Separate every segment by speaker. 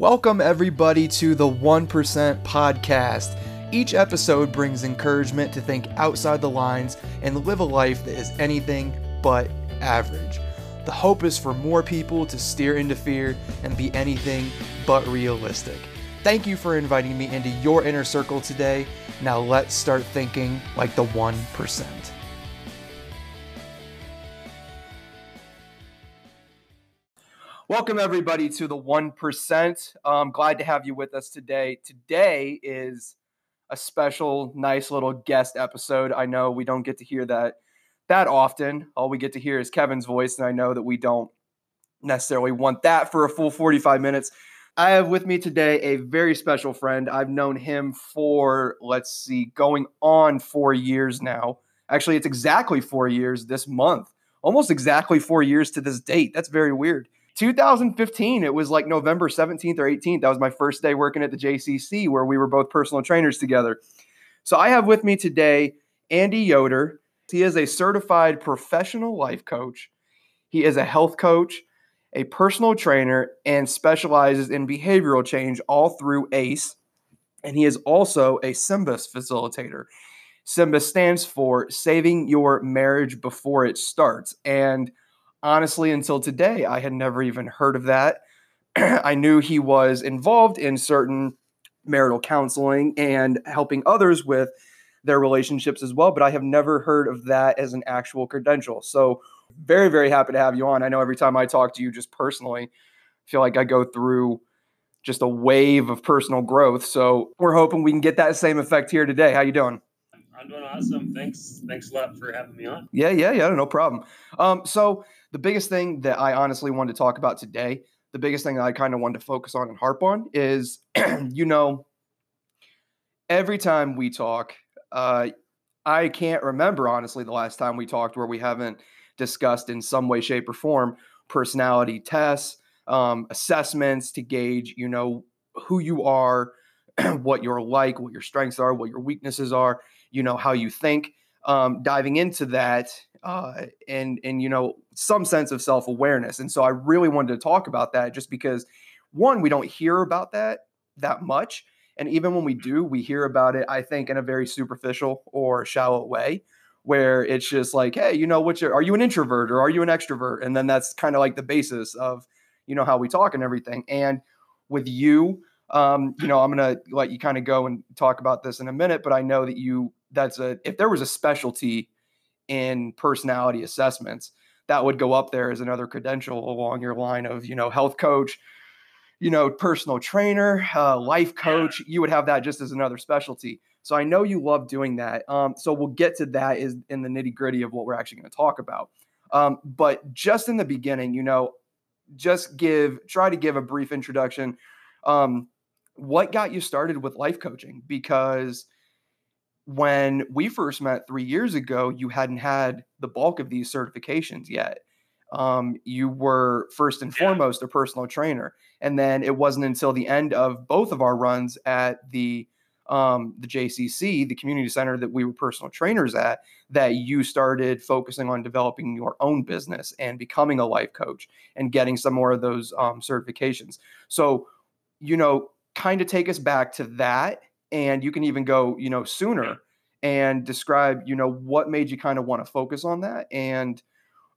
Speaker 1: Welcome, everybody, to the 1% podcast. Each episode brings encouragement to think outside the lines and live a life that is anything but average. The hope is for more people to steer into fear and be anything but realistic. Thank you for inviting me into your inner circle today. Now let's start thinking like the 1%. Welcome, everybody, to the 1%. I'm um, glad to have you with us today. Today is a special, nice little guest episode. I know we don't get to hear that that often. All we get to hear is Kevin's voice, and I know that we don't necessarily want that for a full 45 minutes. I have with me today a very special friend. I've known him for, let's see, going on four years now. Actually, it's exactly four years this month, almost exactly four years to this date. That's very weird. 2015, it was like November 17th or 18th. That was my first day working at the JCC where we were both personal trainers together. So I have with me today Andy Yoder. He is a certified professional life coach. He is a health coach, a personal trainer, and specializes in behavioral change all through ACE. And he is also a SYMBIS facilitator. SYMBIS stands for Saving Your Marriage Before It Starts. And honestly, until today, I had never even heard of that. I knew he was involved in certain marital counseling and helping others with their relationships as well, but I have never heard of that as an actual credential. So, very, very happy to have you on. I know every time I talk to you just personally, I feel like I go through just a wave of personal growth. So, we're hoping we can get that same effect here today. How you doing?
Speaker 2: I'm doing awesome. Thanks. Thanks a lot for having me on.
Speaker 1: Yeah, yeah, yeah. No problem. Um, so the biggest thing that I honestly wanted to talk about today, the biggest thing that I kind of wanted to focus on and harp on is, you know, every time we talk, uh, I can't remember honestly the last time we talked where we haven't discussed in some way, shape, or form personality tests, um, assessments to gauge, you know, who you are, what you're like, what your strengths are, what your weaknesses are, you know, how you think. Um, diving into that uh, and and you know some sense of self awareness. And so I really wanted to talk about that just because one, we don't hear about that that much. And even when we do, we hear about it, I think, in a very superficial or shallow way, where it's just like, hey, you know, what's are you an introvert or are you an extrovert? And then that's kind of like the basis of, you know, how we talk and everything. And with you, um, you know, I'm gonna let you kind of go and talk about this in a minute, but I know that you that's a if there was a specialty in personality assessments, that would go up there as another credential along your line of, you know, health coach, you know, personal trainer, uh, life coach. You would have that just as another specialty. So I know you love doing that. Um, so we'll get to that is in the nitty gritty of what we're actually going to talk about. Um, but just in the beginning, you know, just give try to give a brief introduction. Um, what got you started with life coaching? Because when we first met three years ago, you hadn't had the bulk of these certifications yet. Um, you were first and foremost a personal trainer, and then it wasn't until the end of both of our runs at the um, the JCC, the community center that we were personal trainers at, that you started focusing on developing your own business and becoming a life coach and getting some more of those um, certifications. So, you know, kind of take us back to that and you can even go you know sooner and describe you know what made you kind of want to focus on that and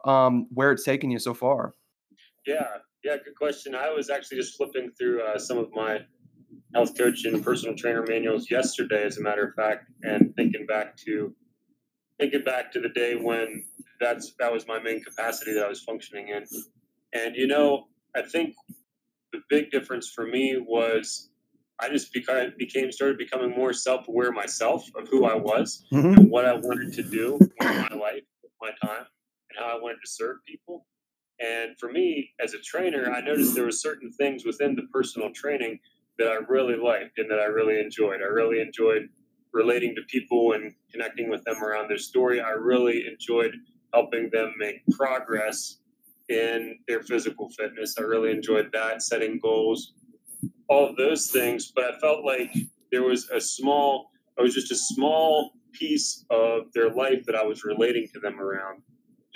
Speaker 1: um, where it's taken you so far.
Speaker 2: Yeah yeah good question. I was actually just flipping through uh, some of my health coach and personal trainer manuals yesterday as a matter of fact and thinking back to thinking back to the day when that's that was my main capacity that i was functioning in. And you know i think the big difference for me was I just became, became started becoming more self aware myself of who I was mm-hmm. and what I wanted to do with my life, with my time, and how I wanted to serve people. And for me, as a trainer, I noticed there were certain things within the personal training that I really liked and that I really enjoyed. I really enjoyed relating to people and connecting with them around their story. I really enjoyed helping them make progress in their physical fitness. I really enjoyed that, setting goals, all of those things, but I felt like there was a small, I was just a small piece of their life that I was relating to them around.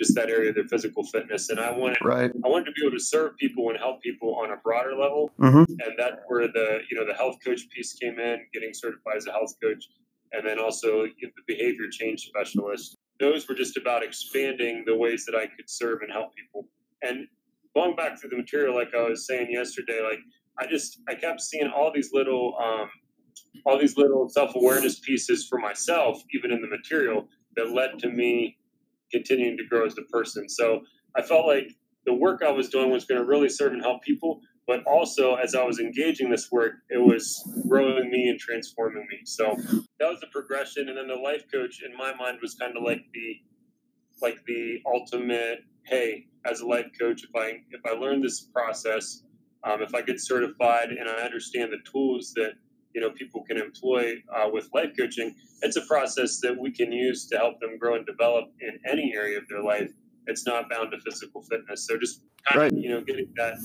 Speaker 2: just that area of their physical fitness. And I wanted
Speaker 1: right.
Speaker 2: I wanted to be able to serve people and help people on a broader level.
Speaker 1: Mhm.
Speaker 2: And that's where the you know the health coach piece came in, getting certified as a health coach, and then also the behavior change specialist. Those were just about expanding the ways that I could serve and help people. And going back through the material, like I was saying yesterday, like I just I kept seeing all these little um, all these little self awareness pieces for myself, even in the material, that led to me continuing to grow as a person. So I felt like the work I was doing was going to really serve and help people, but also as I was engaging this work, it was growing me and transforming me. So that was the progression. And then the life coach in my mind was kind of like the like the ultimate, hey, as a life coach, if I if I learn this process, um, if I get certified and I understand the tools that you know people can employ uh, with life coaching, it's a process that we can use to help them grow and develop in any area of their life. It's not bound to physical fitness. So just kind
Speaker 1: Right.
Speaker 2: of you know getting that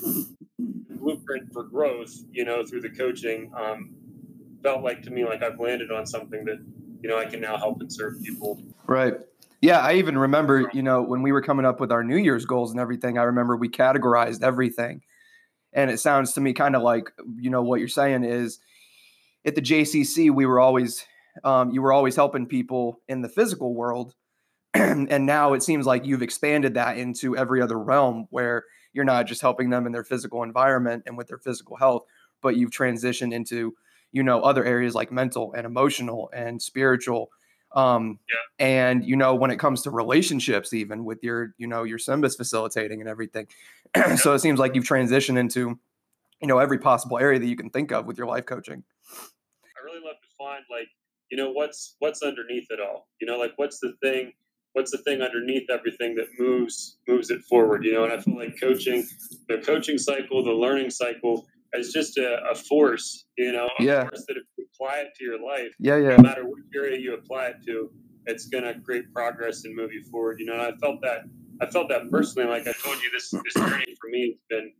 Speaker 2: blueprint for growth, you know, through the coaching, um, felt like to me like I've landed on something that you know I can now help and serve people.
Speaker 1: Right. Yeah, I even remember, you know, when we were coming up with our New Year's goals and everything, I remember we categorized everything. And it sounds to me kind of like, you know, what you're saying is at the JCC, we were always, um, you were always helping people in the physical world. and now it seems like you've expanded that into every other realm where you're not just helping them in their physical environment and with their physical health, but you've transitioned into, you know, other areas like mental and emotional and spiritual um yeah. and you know when it comes to relationships even with your you know your symbis facilitating and everything so it seems like you've transitioned into you know every possible area that you can think of with your life coaching
Speaker 2: I really love to find like you know what's what's underneath it all. You know, like what's the thing what's the thing underneath everything that moves moves it forward. You know, and I feel like coaching the coaching cycle, the learning cycle is just a, a force. You know, a
Speaker 1: Yeah.
Speaker 2: force that if you apply it to your life,
Speaker 1: yeah yeah
Speaker 2: no matter what area you apply it to, it's going to create progress and move you forward. You know, and I felt that I felt that personally. Like I told you, this this journey for me has been,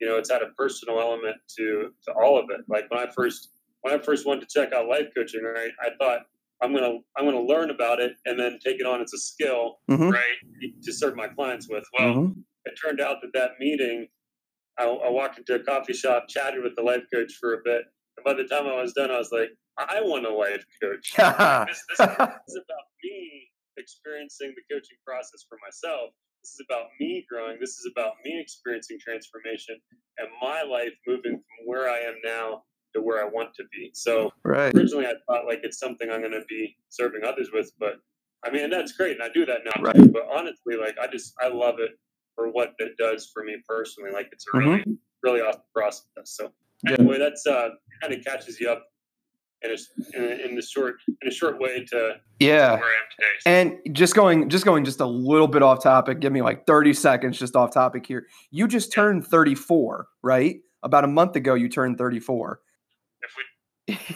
Speaker 2: you know, it's had a personal element to to all of it. Like when I first when I first went to check out life coaching, right, I thought I'm gonna I'm gonna learn about it and then take it on as a skill,
Speaker 1: Mhm.
Speaker 2: right, to serve my clients with. Well,
Speaker 1: Mhm.
Speaker 2: it turned out that that meeting, I, I walked into a coffee shop, chatted with the life coach for a bit, and by the time I was done, I was like, I want a life coach. this, this, this is about me experiencing the coaching process for myself. This is about me growing. This is about me experiencing transformation and my life moving from where I am now to where I want to be. So
Speaker 1: right
Speaker 2: originally, I thought like it's something I'm going to be serving others with, but I mean, that's great, and I do that now
Speaker 1: Right.
Speaker 2: But honestly, like I just I love it for what it does for me personally. Like it's a really really awesome process. So
Speaker 1: Mm-hmm. Yeah.
Speaker 2: anyway, that's uh kind of catches you up in a, in, a, in the short in a short way to
Speaker 1: yeah
Speaker 2: where I am today. So,
Speaker 1: and just going just going just a little bit off topic give me like 30 seconds just off topic here you just turned 34 right about a month ago you turned 34
Speaker 2: if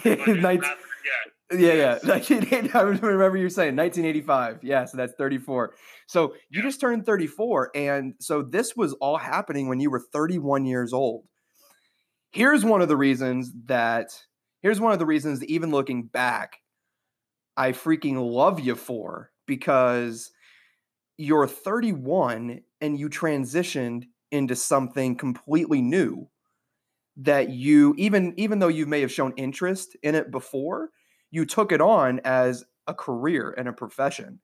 Speaker 2: we if I do
Speaker 1: Nineteen-
Speaker 2: math, yeah,
Speaker 1: Yeah, yeah. 1980, I remember you saying 1985. Yeah, so that's 34. So you just turned 34. And so this was all happening when you were 31 years old. Here's one of the reasons that, here's one of the reasons even looking back, I freaking love you for because you're 31 and you transitioned into something completely new that you even even though you may have shown interest in it before you took it on as a career and a profession.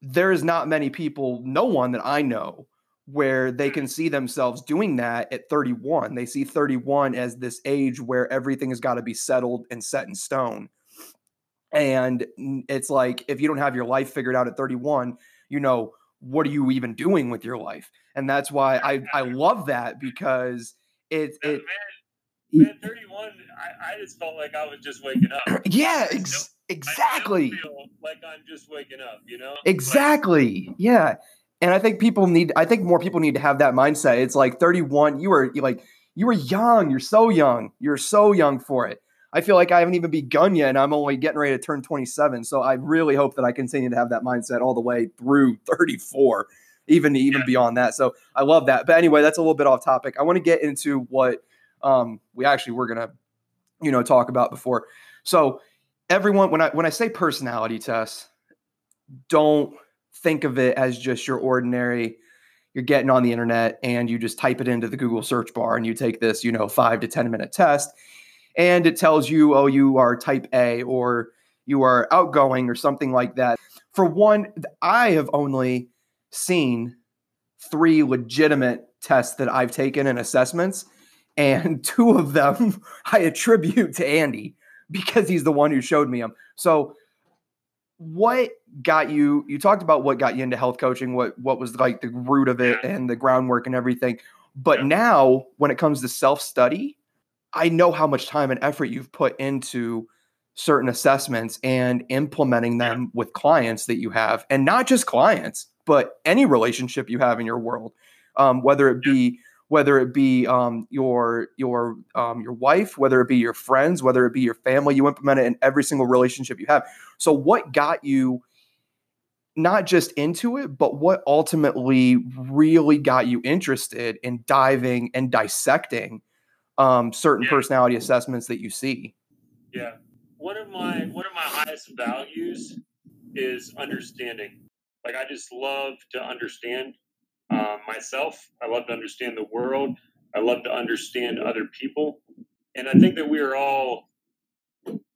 Speaker 1: There is not many people, no one that I know, where they can see themselves doing that at 31. They see 31 as this age where everything has got to be settled and set in stone. And it's like if you don't have your life figured out at 31, you know, what are you even doing with your life? And that's why I I love that because it it
Speaker 2: man, man, 31. I, I just felt like I was just waking up.
Speaker 1: yeah, ex- exactly.
Speaker 2: Like I'm just waking up. You know, Like,
Speaker 1: Exactly. Yeah. And I think people need I think more people need to have that mindset. It's like 31, you were like you were young, you're so young. You're so young for it. I feel like I haven't even begun yet and I'm only getting ready to turn 27. So I really hope that I continue to have that mindset all the way through 34, even even
Speaker 2: Yeah.
Speaker 1: beyond that. So I love that. But anyway, that's a little bit off topic. I want to get into what um we actually were to you know talk about before. So everyone when I when I say personality tests, don't think of it as just your ordinary you're getting on the internet and you just type it into the Google search bar and you take this, you know, 5 to 10 minute test and it tells you oh you are type A or you are outgoing or something like that. For one, I have only seen three legitimate tests that I've taken and assessments and two of them I attribute to Andy because he's the one who showed me them. So what got you you talked about what got you into health coaching what what was like the root of it and the groundwork and everything but yeah. now when it comes to self study i know how much time and effort you've put into certain assessments and implementing them yeah. with clients that you have and not just clients but any relationship you have in your world um, whether it be whether it be um, your your um, your wife, whether it be your friends, whether it be your family. You implement it in every single relationship you have. So, what got you not just into it, but what ultimately really got you interested in diving and dissecting um, certain yeah. personality assessments that you see?
Speaker 2: Yeah, one of my one of my highest values is understanding. Like, I just love to understand uh, myself. I love to understand the world. I love to understand other people, and I think that we are all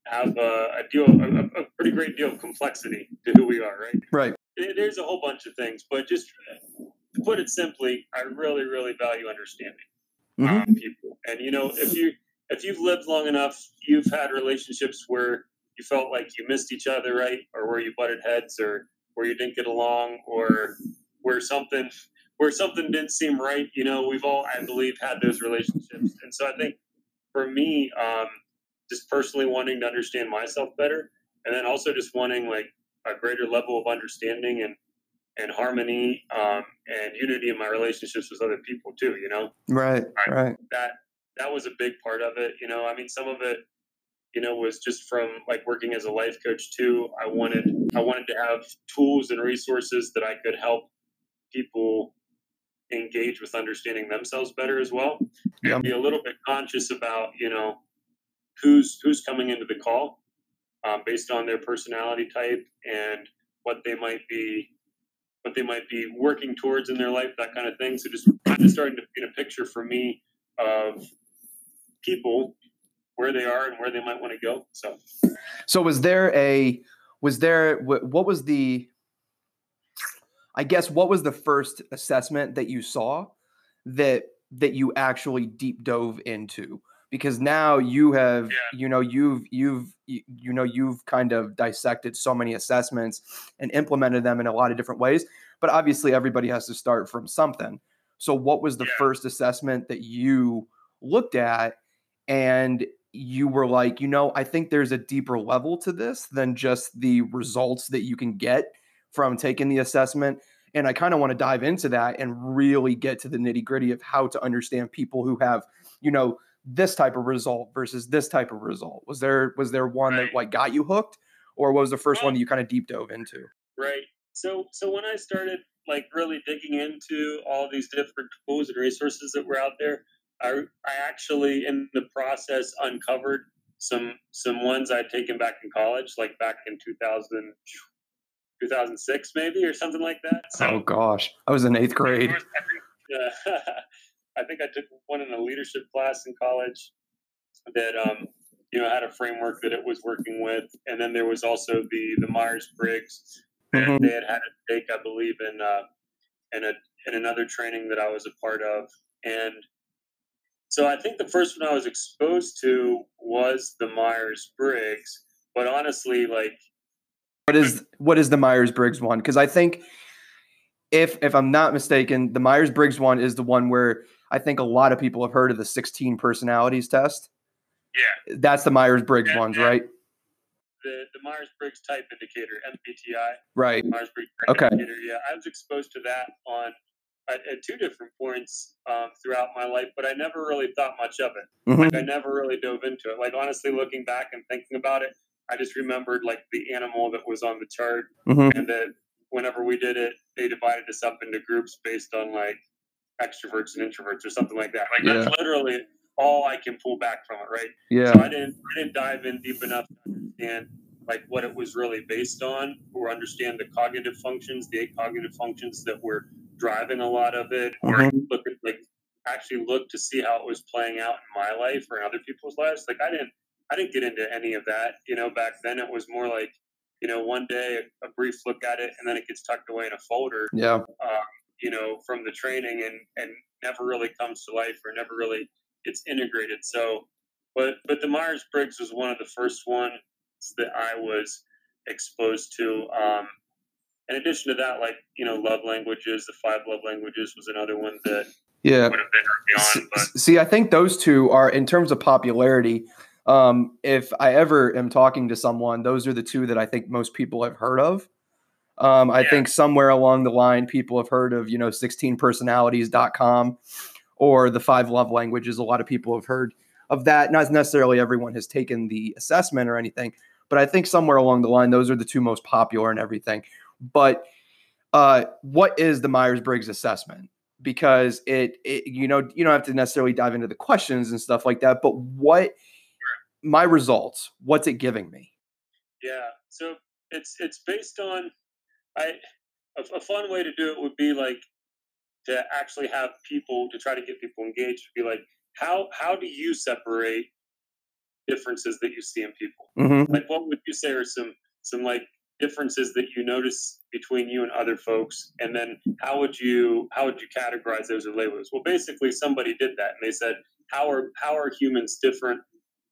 Speaker 2: have a, a deal, a, a, pretty great deal of complexity to who we are, right?
Speaker 1: Right.
Speaker 2: There's a whole bunch of things, but just to put it simply, I really, really value understanding mm-hmm. um, people. And you know, if you if you've lived long enough, you've had relationships where you felt like you missed each other, right, or where you butted heads, or where you didn't get along, or where something where something didn't seem right. You know, we've all, I believe, had those relationships, and so I think for me, um, just personally wanting to understand myself better, and then also just wanting like a greater level of understanding and and harmony um, and unity in my relationships with other people too. You know,
Speaker 1: right, I, right.
Speaker 2: That that was a big part of it. You know, I mean, some of it, you know, was just from like working as a life coach too. I wanted I wanted to have tools and resources that I could help people engage with understanding themselves better as well. And yep. be a little bit conscious about you know who's who's coming into the call um, based on their personality type and what they might be what they might be working towards in their life that kind of thing. So just kind of starting to paint a picture for me of people where they are and where they might want to go so.
Speaker 1: So was there a was there what was the I guess what was the first assessment that you saw that that you actually deep dove into? Because now you have, yeah. you know, you've you've you, know you've kind of dissected so many assessments and implemented them in a lot of different ways. But obviously, everybody has to start from something. So, what was the yeah. first assessment that you looked at and you were like, you know, I think there's a deeper level to this than just the results that you can get from taking the assessment. And I kind of want to dive into that and really get to the nitty gritty of how to understand people who have, you know, this type of result versus this type of result. Was there was there one right. that like got you hooked, or was the first well, one that you kind of deep dove into?
Speaker 2: Right. So so when I started like really digging into all these different tools and resources that were out there, I I actually in the process uncovered some some ones I'd taken back in college, like back in 2000, 2006 maybe or something like that.
Speaker 1: So, oh gosh, I was in eighth grade.
Speaker 2: Uh, I think I took one in a leadership class in college that um, you know had a framework that it was working with, and then there was also the the Myers Briggs. Mm-hmm. They had had a take, I believe, in uh, in a in another training that I was a part of, and so I think the first one I was exposed to was the Myers Briggs. But honestly, like
Speaker 1: what is what is the Myers Briggs one? Because I think if if I'm not mistaken, the Myers Briggs one is the one where I think a lot of people have heard of the 16 personalities test.
Speaker 2: Yeah,
Speaker 1: that's the Myers Briggs ones, right?
Speaker 2: The the Myers Briggs type indicator (MBTI).
Speaker 1: Right.
Speaker 2: Myers Briggs
Speaker 1: okay.
Speaker 2: indicator. Yeah, I was exposed to that on at, at two different points um, throughout my life, but I never really thought much of it. Mm-hmm. Like I never really dove into it. Like honestly, looking back and thinking about it, I just remembered like the animal that was on the chart, mm-hmm. and that whenever we did it, they divided us up into groups based on like extroverts and introverts or something like that. Like yeah. that's literally all I can pull back from it, right?
Speaker 1: Yeah.
Speaker 2: So I didn't I didn't dive in deep enough to understand like what it was really based on, or understand the cognitive functions, the eight cognitive functions that were driving a lot of it, or
Speaker 1: Mhm.
Speaker 2: look at like actually look to see how it was playing out in my life or in other people's lives. Like I didn't I didn't get into any of that. You know, back then it was more like, you know, one day a brief look at it and then it gets tucked away in a folder,
Speaker 1: Yeah.
Speaker 2: you know, from the training and and never really comes to life or never really gets integrated. So but but the Myers Briggs was one of the first ones that I was exposed to. Um in addition to that, like, you know, love languages, the five love languages was another one that
Speaker 1: Yeah.
Speaker 2: would have been early on, but
Speaker 1: See, I think those two are in terms of popularity. Um, if I ever am talking to someone, those are the two that I think most people have heard of. Um, I
Speaker 2: Yeah.
Speaker 1: think somewhere along the line, people have heard of, you know, 16personalities.com or the five love languages. A lot of people have heard of that. Not necessarily everyone has taken the assessment or anything, but I think somewhere along the line, those are the two most popular and everything. But uh, what is the Myers Briggs assessment? Because it, it, you know, you don't have to necessarily dive into the questions and stuff like that. But what my results? What's it giving me?
Speaker 2: Yeah, so it's it's based on I a, a fun way to do it would be like to actually have people to try to get people engaged. To be like, how how do you separate differences that you see in people?
Speaker 1: Mm-hmm.
Speaker 2: Like, what would you say are some some like differences that you notice between you and other folks, and then how would you how would you categorize those or labels? Well, basically, somebody did that, and they said, how are how are humans different?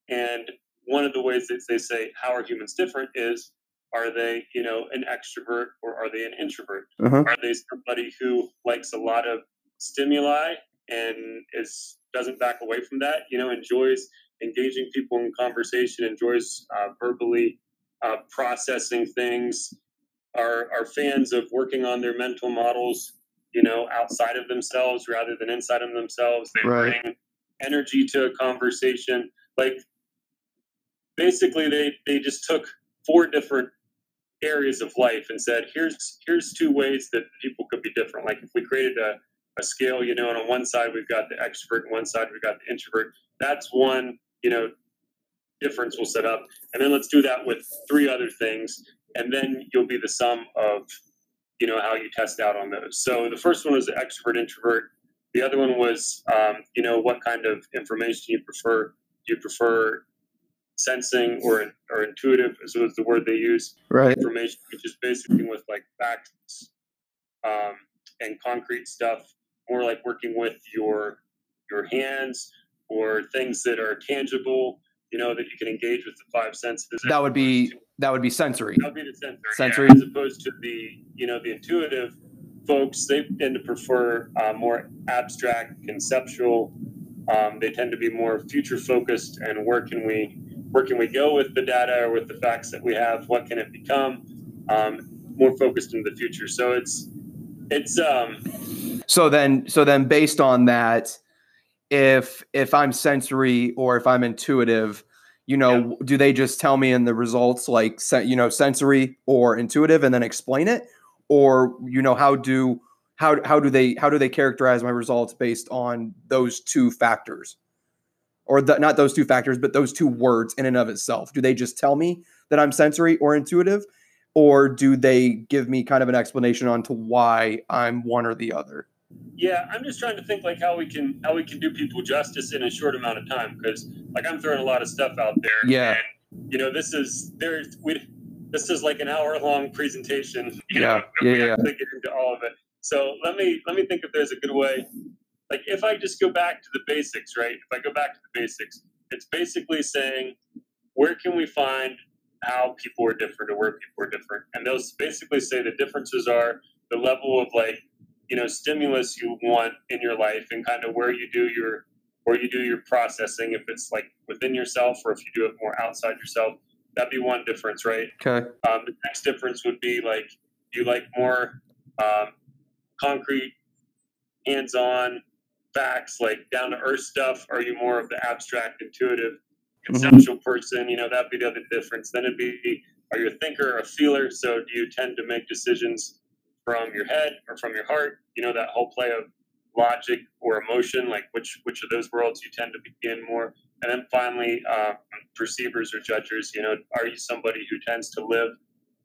Speaker 2: And one of the ways that they say how are humans different? is are they you know an extrovert or are they an introvert?
Speaker 1: Uh-huh.
Speaker 2: are they somebody who likes a lot of stimuli and is doesn't back away from that you know enjoys engaging people in conversation enjoys uh, verbally uh, processing things? Are are fans of working on their mental models you know outside of themselves rather than inside of themselves? They
Speaker 1: Right.
Speaker 2: bring energy to a conversation. Like basically they they just took four different areas of life and said here's here's two ways that people could be different. Like if we created a, a scale you know and on one side we've got the extrovert and one side we've got the introvert. That's one you know difference we'll set up. And then let's do that with three other things and then you'll be the sum of you know how you test out on those. So the first one was the extrovert introvert. The other one was um, you know what kind of information you prefer. Do you prefer sensing or or intuitive is was the word they use
Speaker 1: Right.
Speaker 2: information which is basically with like facts um, and concrete stuff more like working with your your hands or things that are tangible you know that you can engage with the five senses
Speaker 1: That would be that would be sensory.
Speaker 2: that would be the sensory,
Speaker 1: Sensory.
Speaker 2: Yeah, as opposed to the you know the intuitive folks. They tend to prefer uh, more abstract, conceptual. Um, they tend to be more future focused and where can we where can we go with the data or with the facts that we have? What can it become? Um, more focused in the future. So it's it's um,
Speaker 1: So then so then based on that, if if I'm sensory or if I'm intuitive, you know, do they just tell me in the results like you know sensory or intuitive and then explain it, or you know how do how how do they how do they characterize my results based on those two factors, or the, not those two factors, but those two words in and of itself? Do they just tell me that I'm sensory or intuitive, or do they give me kind of an explanation on to why I'm one or the other?
Speaker 2: Yeah, I'm just trying to think like how we can how we can do people justice in a short amount of time because like I'm throwing a lot of stuff out there.
Speaker 1: Yeah.
Speaker 2: And you know, this is there's we this is like an hour long presentation. You
Speaker 1: Yeah,
Speaker 2: know,
Speaker 1: yeah,
Speaker 2: we
Speaker 1: yeah.
Speaker 2: actually get into all of it. So let me let me think if there's a good way. Like if I just go back to the basics, right? If I go back to the basics, it's basically saying where can we find how people are different or where people are different, and those basically say the differences are the level of like you know stimulus you want in your life and kind of where you do your where you do your processing if it's like within yourself or if you do it more outside yourself that'd be one difference right
Speaker 1: Okay.
Speaker 2: um, the next difference would be like do you like more um, concrete hands-on facts like down to earth stuff? Are you more of the abstract intuitive conceptual person? You know that'd be the other difference. Then it'd be are you a thinker or a feeler? So do you tend to make decisions from your head or from your heart? You know that whole play of logic or emotion like which which of those worlds you tend to be in more? And then finally uh, perceivers or judgers? You know, are you somebody who tends to live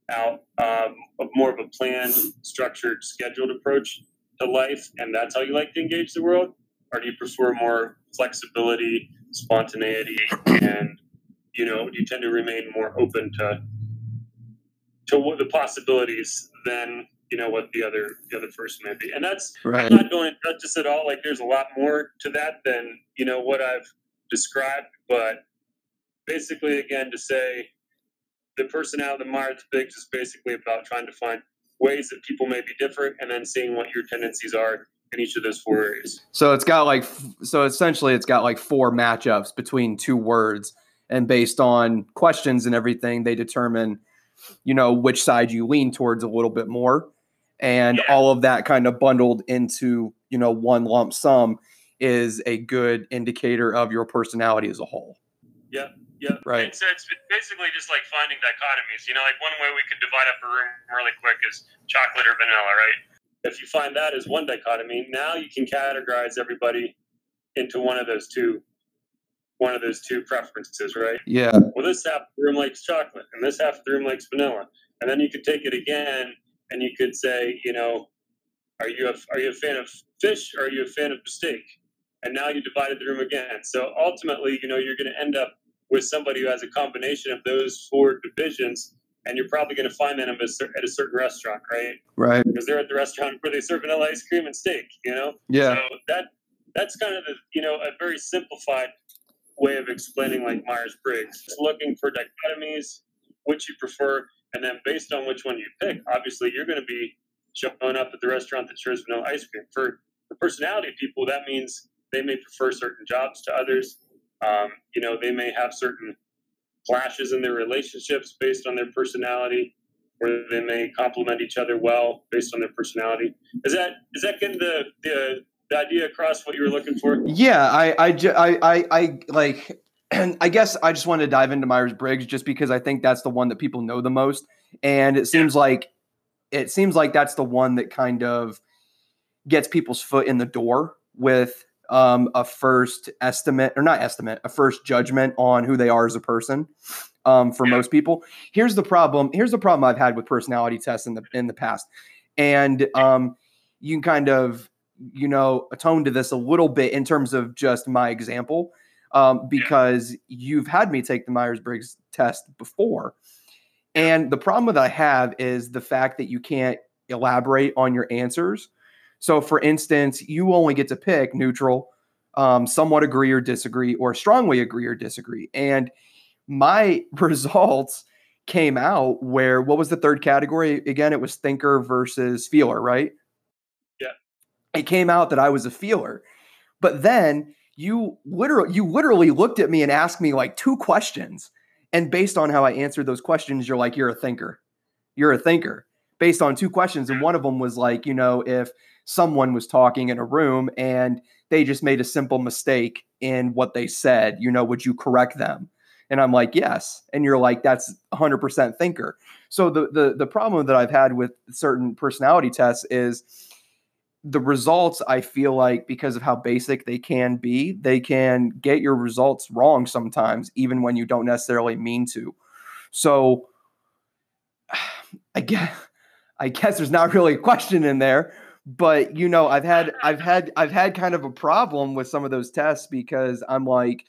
Speaker 2: out um, more of a planned, structured, scheduled approach to life, and that's how you like to engage the world? Or do you prefer more flexibility, spontaneity, and you know, do you tend to remain more open to to the possibilities than you know what the other the other person may be? And that's right. I'm not going just at all. Like, there's a lot more to that than you know what I've described, but basically, again, to say the personality of the Myers Briggs is basically about trying to find ways that people may be different and then seeing what your tendencies are in each of those four areas.
Speaker 1: So it's got like, so essentially it's got like four matchups between two words. And based on questions and everything, they determine, you know, which side you lean towards a little bit more. And yeah. all of that kind of bundled into, you know, one lump sum is a good indicator of your personality as a whole.
Speaker 2: Yeah. Yeah.
Speaker 1: Right.
Speaker 2: So it's basically just like finding dichotomies. You know, like one way we could divide up a room really quick is chocolate or vanilla, right? If you find that as one dichotomy, now you can categorize everybody into one of those two one of those two preferences, right?
Speaker 1: Yeah.
Speaker 2: Well, this half of the room likes chocolate, and this half of the room likes vanilla, and then you could take it again, and you could say, you know, are you a, are you a fan of fish or are you a fan of steak? And now you divided the room again. So ultimately, you know, you're going to end up with somebody who has a combination of those four divisions, and you're probably going to find them at a certain restaurant, right?
Speaker 1: Right.
Speaker 2: Because they're at the restaurant where they serve vanilla ice cream and steak, you know.
Speaker 1: Yeah.
Speaker 2: So that that's kind of a you know a very simplified way of explaining like Myers Briggs. Looking for dichotomies, which you prefer, and then based on which one you pick, obviously you're going to be showing up at the restaurant that serves vanilla ice cream. For for personality people, that means they may prefer certain jobs to others. Um, you know, they may have certain clashes in their relationships based on their personality, or they may complement each other well based on their personality. Is that is that getting the the, the idea across what you were looking for?
Speaker 1: Yeah, I I I I, I like. And I guess I just wanted to dive into Myers Briggs just because I think that's the one that people know the most, and it seems yeah. like it seems like that's the one that kind of gets people's foot in the door with um, a first estimate or not estimate, a first judgment on who they are as a person. Um, for most people, here's the problem. Here's the problem I've had with personality tests in the in the past, and um, you can kind of you know atone to this a little bit in terms of just my example, um, because you've had me take the Myers Briggs test before, and the problem that I have is the fact that you can't elaborate on your answers so, for instance, you only get to pick neutral, um, somewhat agree or disagree, or strongly agree or disagree. And my results came out where what was the third category again? It was thinker versus feeler, right?
Speaker 2: Yeah.
Speaker 1: It came out that I was a feeler, but then you literally you literally looked at me and asked me like two questions, and based on how I answered those questions, you're like, you're a thinker. You're a thinker based on two questions, and one of them was like, you know, if someone was talking in a room and they just made a simple mistake in what they said, you know, would you correct them? And I'm like, yes. And you're like, that's 100% thinker. So the the the problem that I've had with certain personality tests is the results I feel like because of how basic they can be, they can get your results wrong sometimes even when you don't necessarily mean to. So I guess I guess there's not really a question in there, but you know i've had i've had i've had kind of a problem with some of those tests because i'm like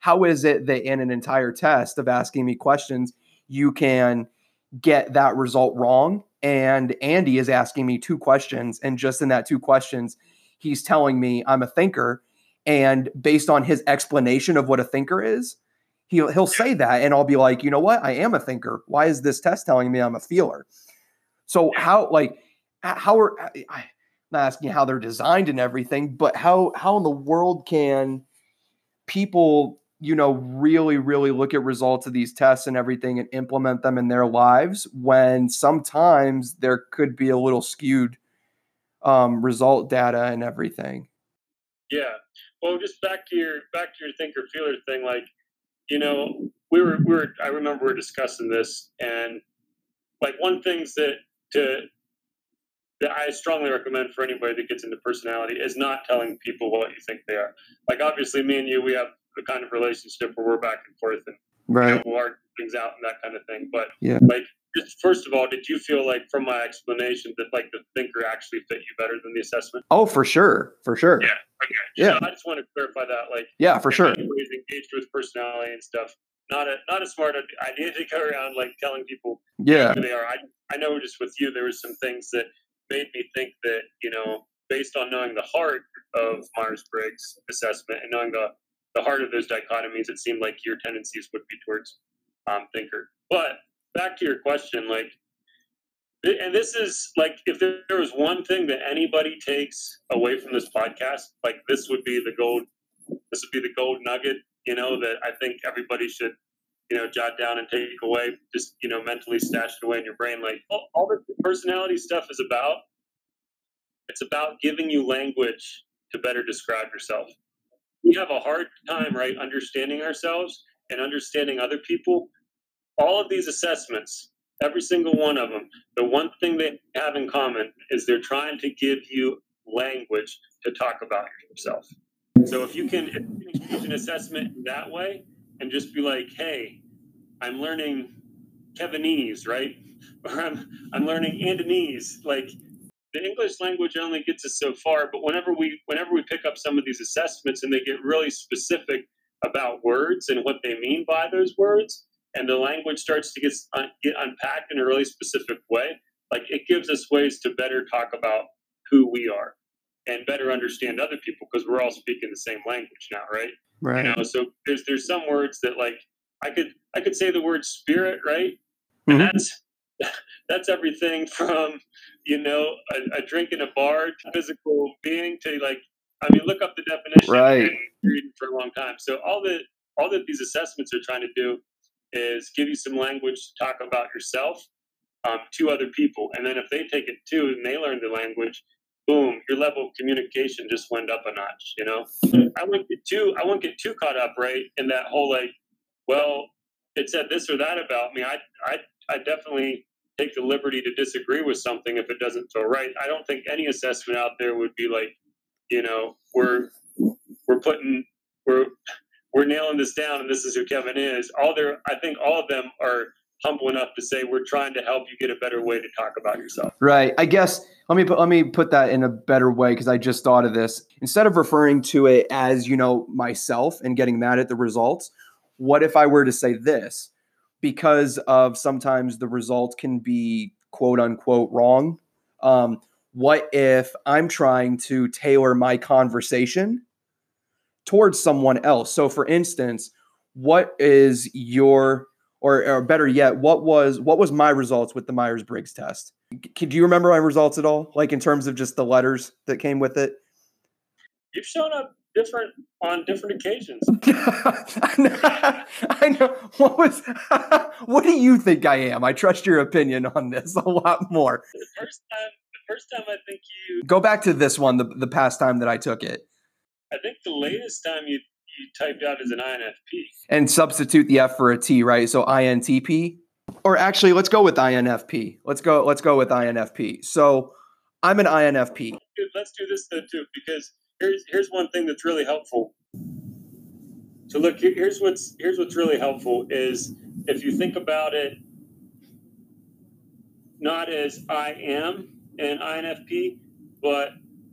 Speaker 1: how is it that in an entire test of asking me questions you can get that result wrong? And andy is asking me two questions and just in that two questions he's telling me i'm a thinker. And based on his explanation of what a thinker is he'll he'll say that and i'll be like you know what? I am a thinker. Why is this test telling me i'm a feeler? So how like how are I, not asking how they're designed and everything, but how how in the world can people, you know, really really look at results of these tests and everything and implement them in their lives when sometimes there could be a little skewed um, result data and everything.
Speaker 2: Yeah. Well, just back to your back to your thinker feeler thing, like you know, we were we were I remember we were discussing this and like one things that to that I strongly recommend for anybody that gets into personality is not telling people what you think they are. Like obviously, me and you, we have a kind of relationship where we're back and forth, and
Speaker 1: Right.
Speaker 2: You know, work things out and that kind of thing. But
Speaker 1: Yeah.
Speaker 2: like, just first of all, did you feel like from my explanation that like the thinker actually fit you better than the assessment?
Speaker 1: Oh, for sure. For sure.
Speaker 2: Yeah. Okay.
Speaker 1: Yeah.
Speaker 2: So I just want to clarify that. Like,
Speaker 1: Yeah, for sure.
Speaker 2: anybody's engaged with personality and stuff, not a not a smart idea to go around like telling people
Speaker 1: Yeah.
Speaker 2: who they are. I I know just with you, there was some things that made me think that you know, based on knowing the heart of Myers Briggs assessment and knowing the the heart of those dichotomies, it seemed like your tendencies would be towards um, thinker. But back to your question, like, and this is like, if there was one thing that anybody takes away from this podcast, like this would be the gold. This would be the gold nugget, you know, that I think everybody should, you know, jot down and take away. Just you know, mentally stash it away in your brain. Like all, all the personality stuff is about. It's about giving you language to better describe yourself. We have a hard time, right, understanding ourselves and understanding other people. All of these assessments, every single one of them, the one thing they have in common is they're trying to give you language to talk about yourself. So if you can, if you can an assessment that way and just be like, hey, I'm learning Kevinese, right? Or I'm, I'm learning Andonese. Like the English language only gets us so far, but whenever we whenever we pick up some of these assessments and they get really specific about words and what they mean by those words, and the language starts to get, un, get unpacked in a really specific way, like it gives us ways to better talk about who we are and better understand other people because we're all speaking the same language now, right?
Speaker 1: Right.
Speaker 2: You know, so there's there's some words that like I could I could say the word spirit, right? And that's that's everything from you know a, a drink in a bar to physical being to like I mean look up the definition.
Speaker 1: Right.
Speaker 2: and read it for a long time. So all that all that these assessments are trying to do is give you some language to talk about yourself um, to other people, and then if they take it too and they learn the language, boom, your level of communication just went up a notch. You know, mm-hmm. I wouldn't get too I wouldn't get too caught up right in that whole like, well, it said this or that about me. I I I definitely take the liberty to disagree with something if it doesn't feel right. I don't think any assessment out there would be like, you know, we're we're putting we're we're nailing this down and this is who Kevin is. All there I think all of them are humble enough to say we're trying to help you get a better way to talk about yourself.
Speaker 1: Right. I guess let me put let me put that in a better way because I just thought of this. Instead of referring to it as, you know, myself and getting mad at the results, what if I were to say this? Because of sometimes the results can be quote unquote wrong. Um, what if I'm trying to tailor my conversation towards someone else? So for instance, what is your or, or better yet, what was what was my results with the Myers Briggs test? Do you remember my results at all? Like in terms of just the letters that came with it?
Speaker 2: You've shown up different on different occasions.
Speaker 1: I know. I know. What was? what do you think I am? I trust your opinion on this a lot more.
Speaker 2: The first time the first time I think you
Speaker 1: Go back to this one, the the past time that I took it,
Speaker 2: I think the latest time you typed out as an INFP.
Speaker 1: and substitute the F for a T, right? So INTP, or actually, let's go with INFP. Let's go. Let's go with INFP. So I'm an INFP.
Speaker 2: Dude, let's do this though too, because here's here's one thing that's really helpful. So look, here's what's here's what's really helpful is if you think about it, not as I am an INFP, but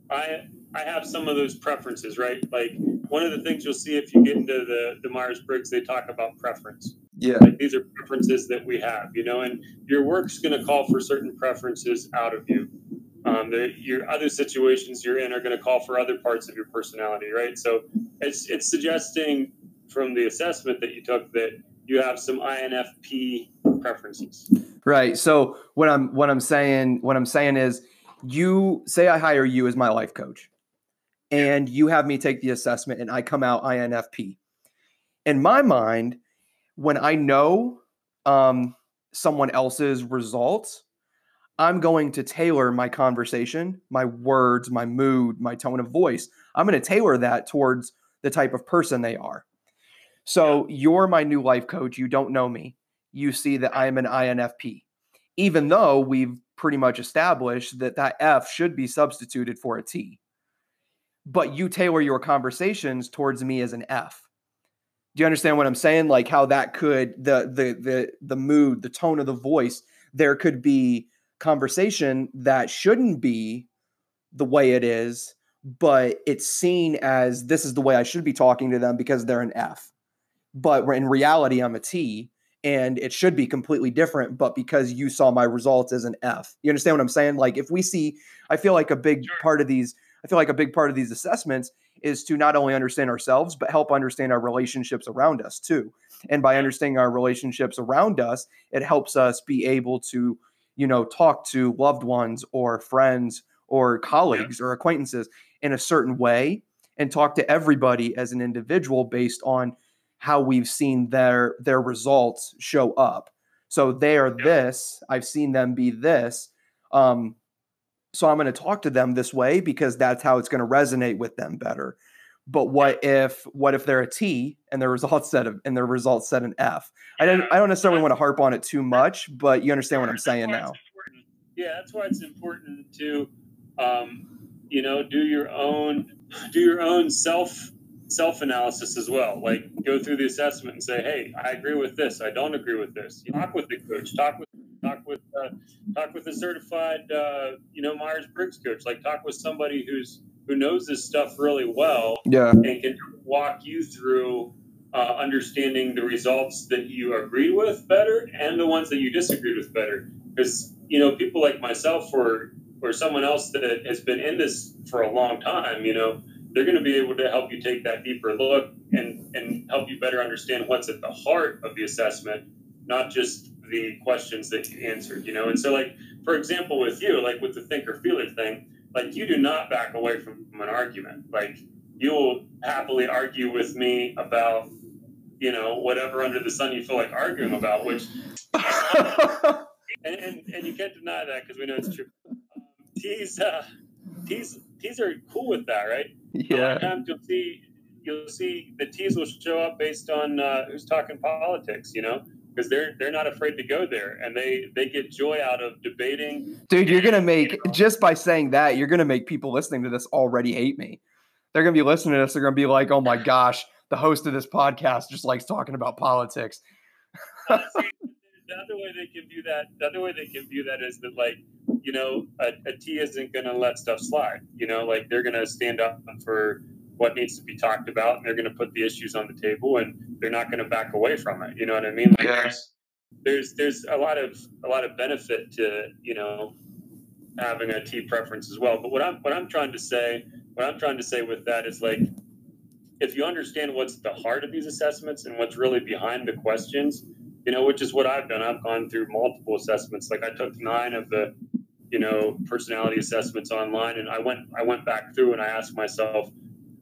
Speaker 2: I I have some of those preferences, right? Like one of the things you'll see if you get into the the Myers Briggs, they talk about preference.
Speaker 1: Yeah.
Speaker 2: like these are preferences that we have you know and your work's going to call for certain preferences out of you um, the, your other situations you're in are going to call for other parts of your personality right so it's it's suggesting from the assessment that you took that you have some infp preferences
Speaker 1: Right. So what I'm what I'm saying what I'm saying is you say I hire you as my life coach and you have me take the assessment and I come out INFP. In my mind, when I know um, someone else's results, I'm going to tailor my conversation, my words, my mood, my tone of voice. I'm going to tailor that towards the type of person they are. So you're my new life coach. You don't know me. You see that I am an INFP, even though we've pretty much established that that F should be substituted for a T. But you tailor your conversations towards me as an F. Do you understand what I'm saying? Like how that could the the the the mood, the tone of the voice, there could be conversation that shouldn't be the way it is, but it's seen as this is the way I should be talking to them because they're an F. But in reality, I'm a T and it should be completely different, but because you saw my results as an F. You understand what I'm saying? Like if we see, I feel like a big sure. part of these, I feel like a big part of these assessments is to not only understand ourselves, but help understand our relationships around us too. And by understanding our relationships around us, it helps us be able to, you know, talk to loved ones or friends or colleagues yeah. or acquaintances in a certain way and talk to everybody as an individual based on how we've seen their their results show up. So they are yeah. this, I've seen them be this. Um, so I'm going to talk to them this way because that's how it's going to resonate with them better. But what if what if they're a T and their results set of and their results set an F? I don't I don't necessarily want to harp on it too much, but you understand what I'm saying now.
Speaker 2: Yeah, that's why it's important to um, you know do your own do your own self self analysis as well. Like go through the assessment and say, hey, I agree with this. I don't agree with this. Talk with the coach. Talk with talk with uh, talk with a certified uh, you know Myers Briggs coach. Like talk with somebody who's who knows this stuff really well.
Speaker 1: Yeah,
Speaker 2: and can walk you through. Uh, understanding the results that you agreed with better and the ones that you disagreed with better because you know people like myself or or someone else that has been in this for a long time you know they're going to be able to help you take that deeper look and, and help you better understand what's at the heart of the assessment, not just the questions that you answered, you know? And so, like, for example, with you, like with the thinker feeler thing, like you do not back away from an argument. Like, you will happily argue with me about, you know, whatever under the sun you feel like arguing about, which, and, and, and, you can't deny that because we know it's true. Um, he's, uh, he's, are cool with that, right?
Speaker 1: Yeah.
Speaker 2: times you'll see you'll see the T's will show up based on uh, who's talking politics, you know, because they're they're not afraid to go there and they they get joy out of debating.
Speaker 1: Dude, you're gonna make just by saying that you're gonna make people listening to this already hate me. They're gonna be listening to this. They're gonna be like, "Oh my gosh, the host of this podcast just likes talking about politics."
Speaker 2: uh, see, the other way they can view that, the other way they can view that is that like you know, a, a T isn't going to let stuff slide. You know, like they're going to stand up for what needs to be talked about, and they're going to put the issues on the table, and they're not going to back away from it. You know what I mean? Like
Speaker 1: yes.
Speaker 2: there's, there's a lot of a lot of benefit to you know having a T preference as well. But what I'm what I'm trying to say, what I'm trying to say with that is like if you understand what's the heart of these assessments and what's really behind the questions, you know, which is what I've done. I've gone through multiple assessments. Like I took nine of the you know personality assessments online and i went i went back through and i asked myself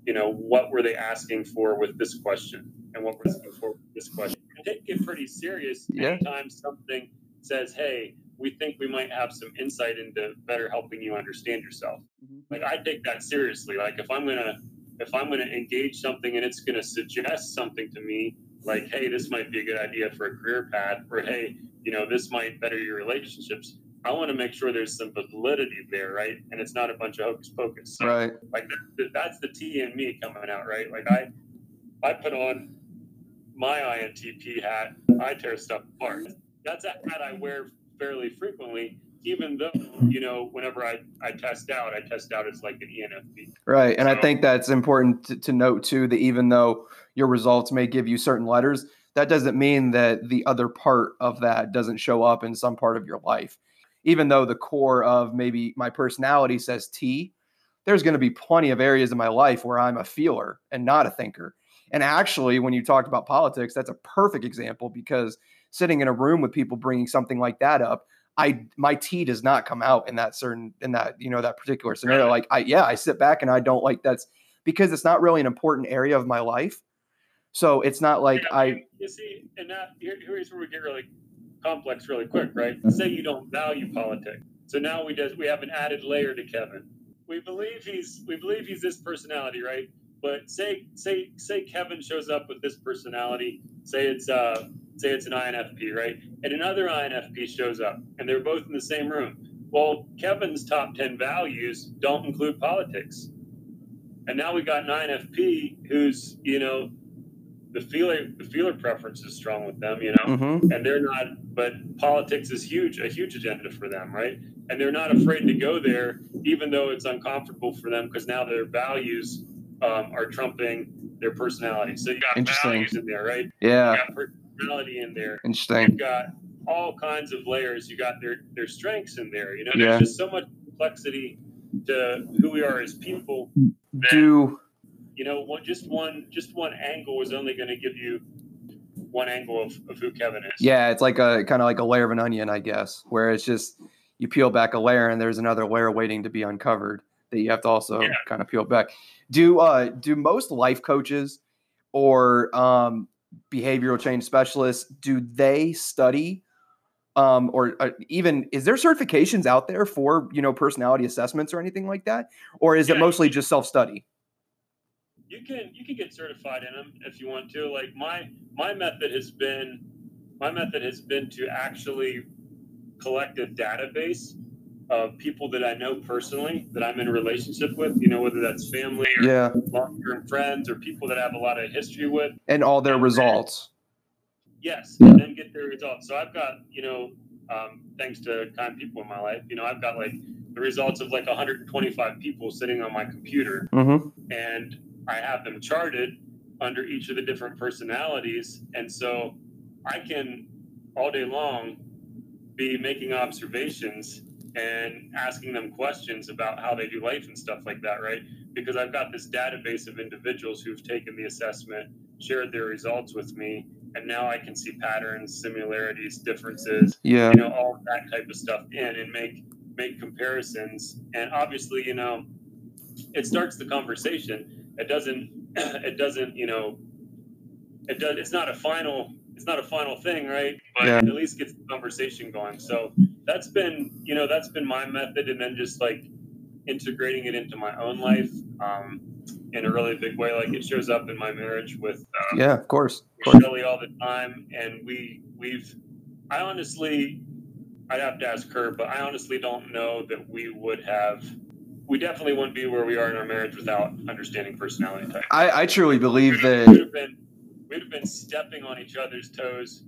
Speaker 2: you know what were they asking for with this question and what were they asking for with this question and take it pretty serious yeah. anytime something says hey we think we might have some insight into better helping you understand yourself mm-hmm. like i take that seriously like if i'm gonna if i'm gonna engage something and it's gonna suggest something to me like hey this might be a good idea for a career path or hey you know this might better your relationships I want to make sure there's some validity there, right? And it's not a bunch of hocus pocus.
Speaker 1: So, right.
Speaker 2: Like that's the T in me coming out, right? Like I, I put on my INTP hat. I tear stuff apart. That's a hat I wear fairly frequently, even though you know whenever I, I test out, I test out as like an ENFP.
Speaker 1: Right, and so, I think that's important to, to note too. That even though your results may give you certain letters, that doesn't mean that the other part of that doesn't show up in some part of your life even though the core of maybe my personality says T, there's going to be plenty of areas in my life where I'm a feeler and not a thinker. And actually, when you talked about politics, that's a perfect example because sitting in a room with people bringing something like that up, I my T does not come out in that certain in that you know that particular scenario. Like I yeah, I sit back and I don't like that's because it's not really an important area of my life. So it's not like yeah, I.
Speaker 2: You see, and that here, here's where we get really complex really quick, right? Say you don't value politics. So now we just we have an added layer to Kevin. We believe he's we believe he's this personality, right? But say say say Kevin shows up with this personality. Say it's uh say it's an INFP, right? And another INFP shows up, and they're both in the same room. Well, Kevin's top ten values don't include politics, and now we got an INFP who's you know the feeler the feeler preference is strong with them, you know,
Speaker 1: Mm-hmm.
Speaker 2: and they're not. But politics is huge, a huge agenda for them, right? And they're not afraid to go there, even though it's uncomfortable for them, because now their values um, are trumping their personality. So you got values in there, right?
Speaker 1: Yeah.
Speaker 2: You got personality in there.
Speaker 1: Interesting.
Speaker 2: You've got all kinds of layers. You got their their strengths in there. You know,
Speaker 1: Yeah.
Speaker 2: there's just so much complexity to who we are as people.
Speaker 1: Do
Speaker 2: you know, one, just one just one angle is only going to give you one angle of, of who Kevin is.
Speaker 1: yeah, it's like a kind of like a layer of an onion, I guess, where it's just you peel back a layer and there's another layer waiting to be uncovered that you have to also
Speaker 2: Yeah.
Speaker 1: kind of peel back. Do uh do most life coaches or um behavioral change specialists do they study um or uh, even is there certifications out there for you know personality assessments or anything like that or is it mostly just self-study
Speaker 2: you can you can get certified in them if you want to. Like my my method has been my method has been to actually collect a database of people that I know personally that I'm in relationship with. You know, whether that's family or
Speaker 1: yeah
Speaker 2: long term friends or people that I have a lot of history with.
Speaker 1: and all their results
Speaker 2: Yes,
Speaker 1: Yeah.
Speaker 2: and then get their results. So I've got, you know, um, thanks to kind people in my life, you know, I've got like the results of like 125 people sitting on my computer,
Speaker 1: mm-hmm.
Speaker 2: and I have them charted under each of the different personalities, and so I can all day long be making observations and asking them questions about how they do life and stuff like that, right? Because I've got this database of individuals who've taken the assessment, shared their results with me, and now I can see patterns, similarities, differences,
Speaker 1: yeah
Speaker 2: you know, all that type of stuff in and make make comparisons. And obviously, you know, it starts the conversation. It doesn't it doesn't, you know, it does it's not a final it's not a final thing, right? But
Speaker 1: Yeah.
Speaker 2: it at least gets the conversation going. So that's been, you know, that's been my method and then just like integrating it into my own life um, in a really big way. Like it shows up in my marriage with uh,
Speaker 1: yeah of course of course
Speaker 2: Shelly all the time, and we we've. I honestly, I'd have to ask her, but I honestly don't know that we would have. We definitely wouldn't be where we are in our marriage without understanding personality type.
Speaker 1: I, I truly believe
Speaker 2: We'd
Speaker 1: that
Speaker 2: have been we'd have been stepping on each other's toes,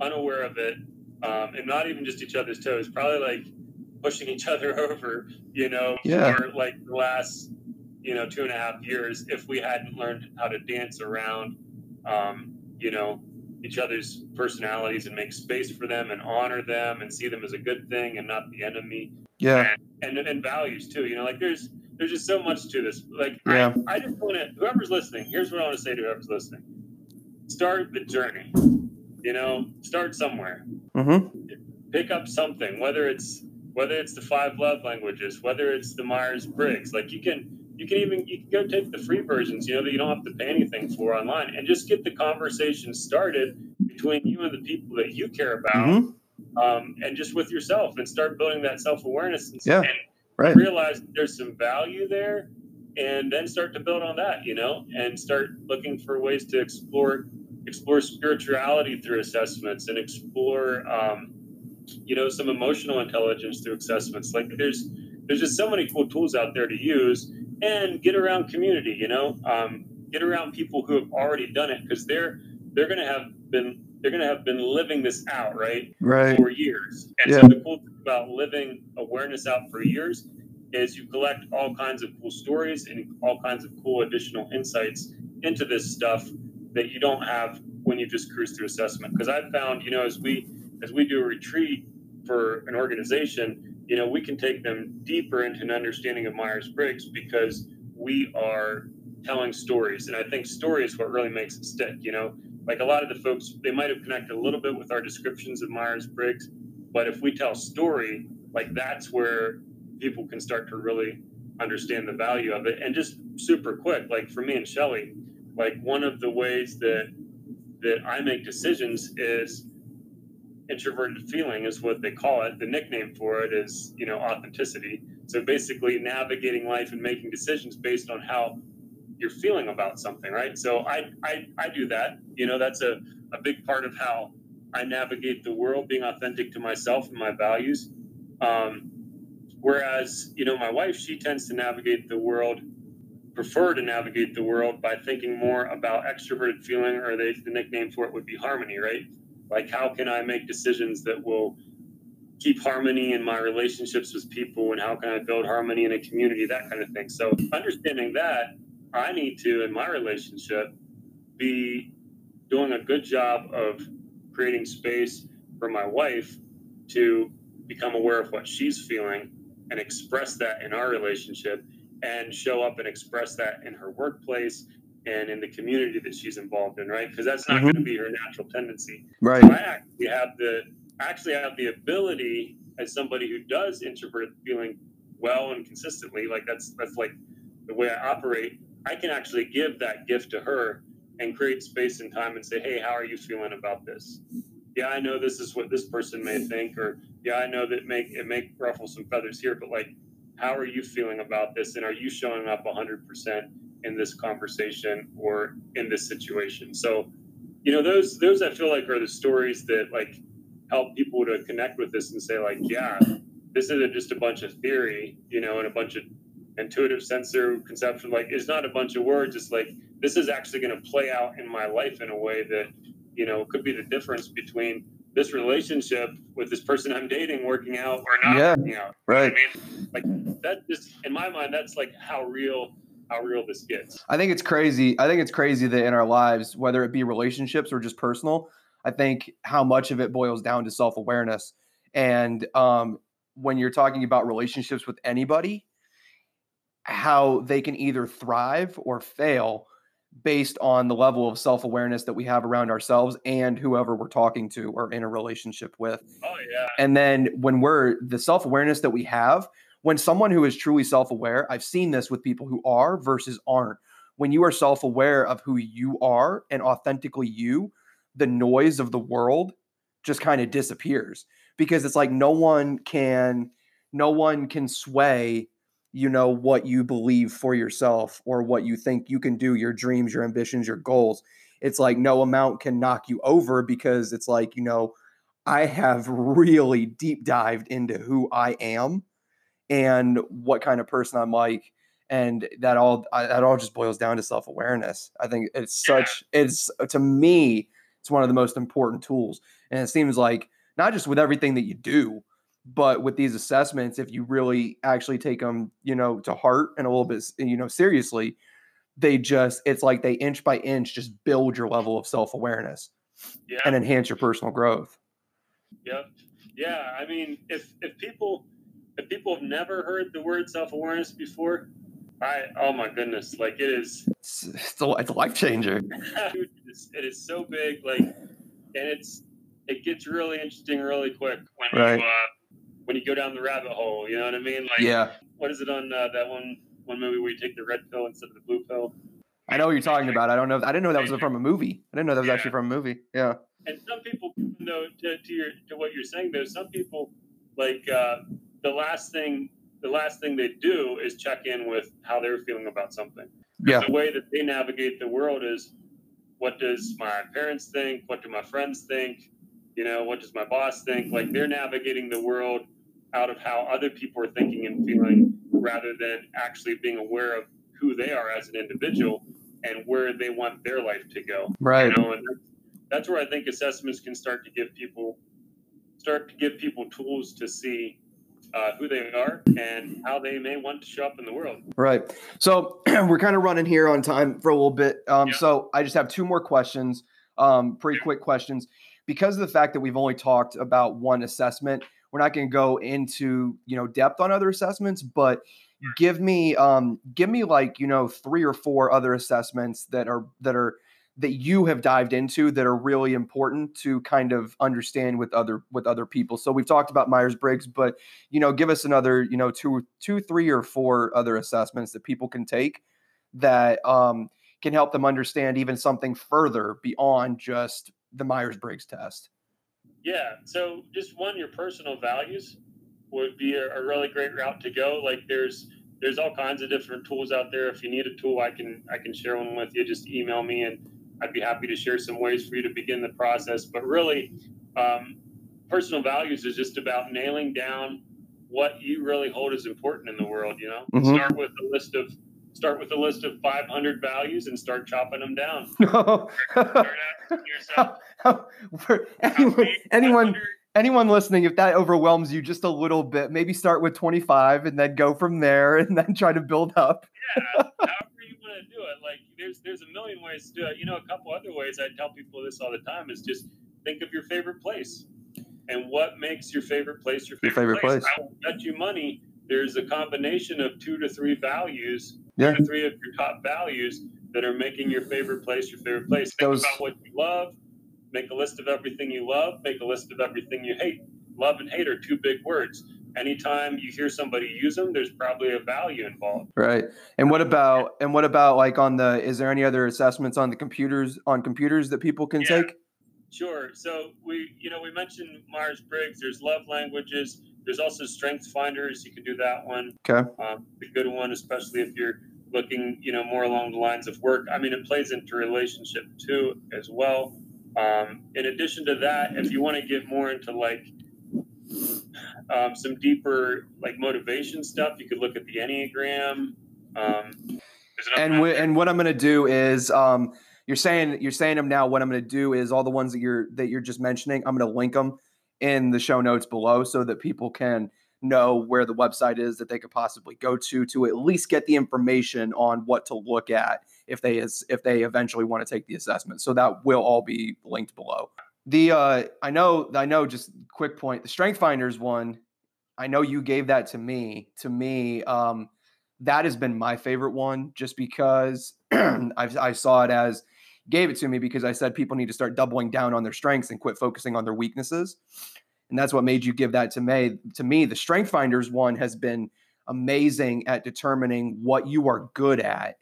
Speaker 2: unaware of it, um, and not even just each other's toes. Probably like pushing each other over, you know,
Speaker 1: Yeah.
Speaker 2: for like the last, you know, two and a half years if we hadn't learned how to dance around, um, you know, each other's personalities and make space for them and honor them and see them as a good thing and not the enemy
Speaker 1: yeah
Speaker 2: and and values too. You know, like there's there's just so much to this. Like
Speaker 1: Yeah.
Speaker 2: I, I just want to whoever's listening. Here's what I want to say to whoever's listening: start the journey. You know, start somewhere.
Speaker 1: mm-hmm.
Speaker 2: Pick up something, whether it's whether it's the five love languages, whether it's the Myers Briggs. Like you can you can even you can go take the free versions. You know that you don't have to pay anything for online, and just get the conversation started between you and the people that you care about
Speaker 1: Mm-hmm.
Speaker 2: Um, and just with yourself and start building that self awareness and,
Speaker 1: Yeah,
Speaker 2: and
Speaker 1: right
Speaker 2: realize there's some value there and then start to build on that, you know, and start looking for ways to explore explore spirituality through assessments and explore um, you know some emotional intelligence through assessments. Like there's there's just so many cool tools out there to use and get around community, you know, um, get around people who have already done it because they're they're gonna have been they're gonna have been living this out, right?
Speaker 1: right
Speaker 2: for years. And
Speaker 1: Yeah.
Speaker 2: so the cool thing about living awareness out for years is you collect all kinds of cool stories and all kinds of cool additional insights into this stuff that you don't have when you just cruise through assessment. Because I've found, you know, as we as we do a retreat for an organization, you know, we can take them deeper into an understanding of Myers Briggs because we are telling stories. And I think story is what really makes it stick, you know like a lot of the folks they might have connected a little bit with our descriptions of myers-briggs but if we tell story like that's where people can start to really understand the value of it. And just super quick like for me and shelly like one of the ways that that i make decisions is introverted feeling is what they call it. The nickname for it is you know authenticity. So basically navigating life and making decisions based on how you're feeling about something, right? So I, I, I do that. You know, that's a, a big part of how I navigate the world, being authentic to myself and my values. Um, whereas, you know, my wife, she tends to navigate the world prefer to navigate the world by thinking more about extroverted feeling, or they, the nickname for it would be harmony, right? Like, how can I make decisions that will keep harmony in my relationships with people, and how can I build harmony in a community, that kind of thing. So, understanding that, I need to, in my relationship, be doing a good job of creating space for my wife to become aware of what she's feeling and express that in our relationship and show up and express that in her workplace and in the community that she's involved in, right? Because that's not mm-hmm. going to be her natural tendency.
Speaker 1: Right. So I
Speaker 2: actually have the actually have the ability as somebody who does introvert feeling well and consistently, like that's that's like the way I operate. I can actually give that gift to her and create space and time and say, hey, how are you feeling about this? Yeah, I know this is what this person may think, or yeah, I know that make it may ruffle some feathers here, but like, how are you feeling about this? And are you showing up 100% in this conversation or in this situation? So, you know, those those I feel like are the stories that like help people to connect with this and say like, yeah, this isn't just a bunch of theory, you know, and a bunch of intuitive sensor conception. Like, it's not a bunch of words. It's like this is actually going to play out in my life in a way that you know could be the difference between this relationship with this person I'm dating working out or not
Speaker 1: yeah,
Speaker 2: working out.
Speaker 1: Right.
Speaker 2: I mean, like that just in my mind, that's like how real how real this gets.
Speaker 1: I think it's crazy. I think it's crazy that in our lives, whether it be relationships or just personal, I think how much of it boils down to self awareness. And um, when you're talking about relationships with anybody, how they can either thrive or fail based on the level of self awareness that we have around ourselves and whoever we're talking to or in a relationship with.
Speaker 2: Oh, yeah.
Speaker 1: And then when we're the self awareness that we have, when someone who is truly self aware, I've seen this with people who are versus aren't. When you are self aware of who you are and authentically you, the noise of the world just kind of disappears because it's like no one can no one can sway you know what you believe for yourself or what you think you can do your dreams your ambitions your goals. It's like no amount can knock you over because it's like you know i have really deep dived into who i am and what kind of person i'm like and that all that all just boils down to self-awareness. I think it's such it's to me it's one of the most important tools. And it seems like not just with everything that you do but with these assessments, if you really actually take them, you know, to heart and a little bit, you know, seriously, they just, it's like they inch by inch just build your level of self awareness
Speaker 2: yeah.
Speaker 1: and enhance your personal growth.
Speaker 2: Yep. Yeah. I mean, if, if people, if people have never heard the word self awareness before, I, oh my goodness, like it is,
Speaker 1: it's, it's a, it's a life changer.
Speaker 2: it, is, it is so big. Like, and it's, it gets really interesting really quick when right. you, uh, when you go down the rabbit hole. You know what I mean? Like,
Speaker 1: yeah.
Speaker 2: What is it on uh, that one one movie where you take the red pill instead of the blue pill?
Speaker 1: I know what you're talking about. I don't know. I didn't know that was from a movie. I didn't know that was yeah. actually from a movie. Yeah.
Speaker 2: And some people, know, to, to your to what you're saying, though, some people like uh, the last thing the last thing they do is check in with how they're feeling about something.
Speaker 1: Yeah.
Speaker 2: The way that they navigate the world is what does my parents think? What do my friends think? You know, what does my boss think? Like they're navigating the world out of how other people are thinking and feeling rather than actually being aware of who they are as an individual and where they want their life to go.
Speaker 1: Right.
Speaker 2: You know, and that's where I think assessments can start to give people start to give people tools to see uh, who they are and how they may want to show up in the world.
Speaker 1: Right. So we're kind of running here on time for a little bit. Um, yeah. So I just have two more questions, um, pretty yeah. quick questions. Because of the fact that we've only talked about one assessment, we're not going to go into you know depth on other assessments, but give me um give me like you know three or four other assessments that are that are that you have dived into that are really important to kind of understand with other with other people. So we've talked about Myers Briggs, but you know, give us another you know two two three or four other assessments that people can take that um, can help them understand even something further beyond just the Myers Briggs test.
Speaker 2: Yeah. So just one, your personal values would be a, a, really great route to go. Like there's there's all kinds of different tools out there. If you need a tool, I can I can share one with you. Just email me, and I'd be happy to share some ways for you to begin the process. But really, um, personal values is just about nailing down what you really hold as important in the world. You know, mm-hmm. start with a list of start with a list of 500 values and start chopping them down. start, start
Speaker 1: yourself, for anyone, anyone, anyone listening, if that overwhelms you just a little bit, maybe start with 25 and then go from there and then try to build up.
Speaker 2: yeah, however you want to do it. Like there's there's a million ways to do it. You know, a couple other ways I tell people this all the time is just think of your favorite place and what makes your favorite place your favorite, your favorite place. place. I will bet you money there's a combination of two to three values, yeah. two three of your top values that are making your favorite place your favorite place. Think Those... about what you love. Make a list of everything you love. Make a list of everything you hate. Love and hate are two big words. Anytime you hear somebody use them, there's probably a value involved.
Speaker 1: Right. And what about and what about like on the? Is there any other assessments on the computers on computers that people can yeah. take?
Speaker 2: Sure. So we, you know, we mentioned Myers Briggs. There's love languages. There's also Strength Finders. You can do that one.
Speaker 1: Okay.
Speaker 2: Um, a good one, especially if you're looking, you know, more along the lines of work. I mean, it plays into relationship too, as well. Um, in addition to that, if you want to get more into like um, some deeper like motivation stuff, you could look at the Enneagram. Um,
Speaker 1: and w- and what I'm going to do is um, you're saying you're saying them now. What I'm going to do is all the ones that you're that you're just mentioning. I'm going to link them in the show notes below so that people can know where the website is that they could possibly go to to at least get the information on what to look at if they is if they eventually want to take the assessment. So that will all be linked below. The uh I know I know just quick point the strength finders one I know you gave that to me to me um that has been my favorite one just because i I saw it as gave it to me because I said people need to start doubling down on their strengths and quit focusing on their weaknesses. And that's what made you give that to me. To me, the Strength Finders one has been amazing at determining what you are good at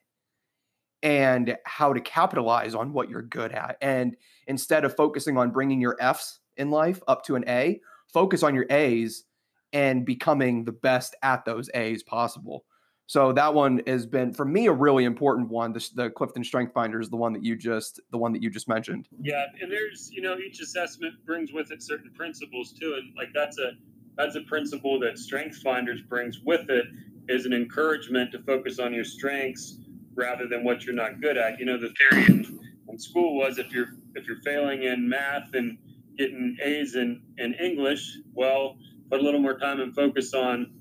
Speaker 1: and how to capitalize on what you're good at. And instead of focusing on bringing your F's in life up to an A, focus on your A's and becoming the best at those A's possible. So that one has been for me a really important one. The, the Clifton Strength Finder is the one that you just the one that you just mentioned.
Speaker 2: Yeah, and there's you know each assessment brings with it certain principles too, and like that's a that's a principle that Strength Finders brings with it is an encouragement to focus on your strengths rather than what you're not good at. You know, the theory in, in school was if you're if you're failing in math and getting A's in in English, well, put a little more time and focus on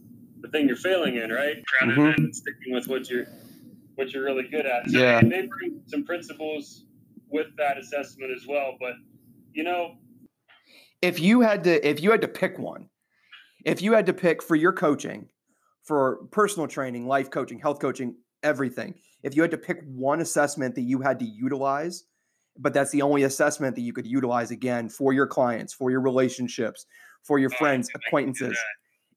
Speaker 2: the thing you're failing in, right? Rather mm-hmm. than sticking with what you're what you're really good at. So yeah. they bring some principles with that assessment as well. But you know,
Speaker 1: if you had to if you had to pick one, if you had to pick for your coaching, for personal training, life coaching, health coaching, everything, if you had to pick one assessment that you had to utilize, but that's the only assessment that you could utilize again for your clients, for your relationships, for your friends, acquaintances.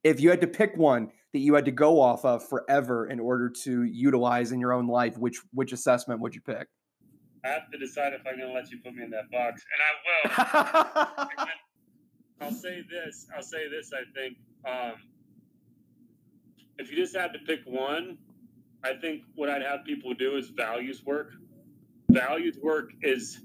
Speaker 1: If you had to pick one that you had to go off of forever in order to utilize in your own life, which which assessment would you pick?
Speaker 2: I have to decide if I'm going to let you put me in that box, and I will. I'll say this. I'll say this. I think um, if you just had to pick one, I think what I'd have people do is values work. Values work is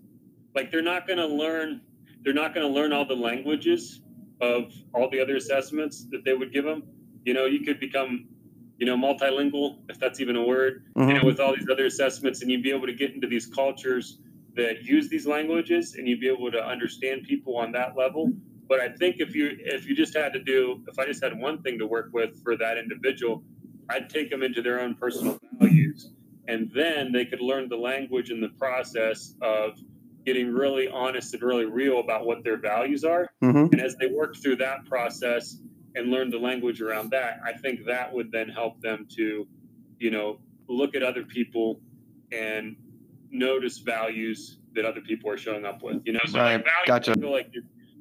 Speaker 2: like they're not going to learn. They're not going to learn all the languages of all the other assessments that they would give them. You know, you could become, you know, multilingual, if that's even a word, mm-hmm. you know, with all these other assessments, and you'd be able to get into these cultures that use these languages, and you'd be able to understand people on that level. But I think if you if you just had to do, if I just had one thing to work with for that individual, I'd take them into their own personal values, and then they could learn the language in the process of getting really honest and really real about what their values are. Mm-hmm. And as they work through that process and learn the language around that, I think that would then help them to, you know, look at other people and notice values that other people are showing up with. You know, so right. like values, gotcha. I feel like